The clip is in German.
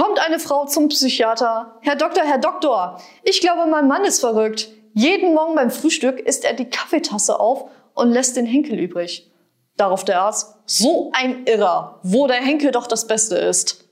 Kommt eine Frau zum Psychiater. Herr Doktor, Herr Doktor, ich glaube, mein Mann ist verrückt. Jeden Morgen beim Frühstück isst er die Kaffeetasse auf und lässt den Henkel übrig. Darauf der Arzt, so ein Irrer, wo der Henkel doch das Beste ist.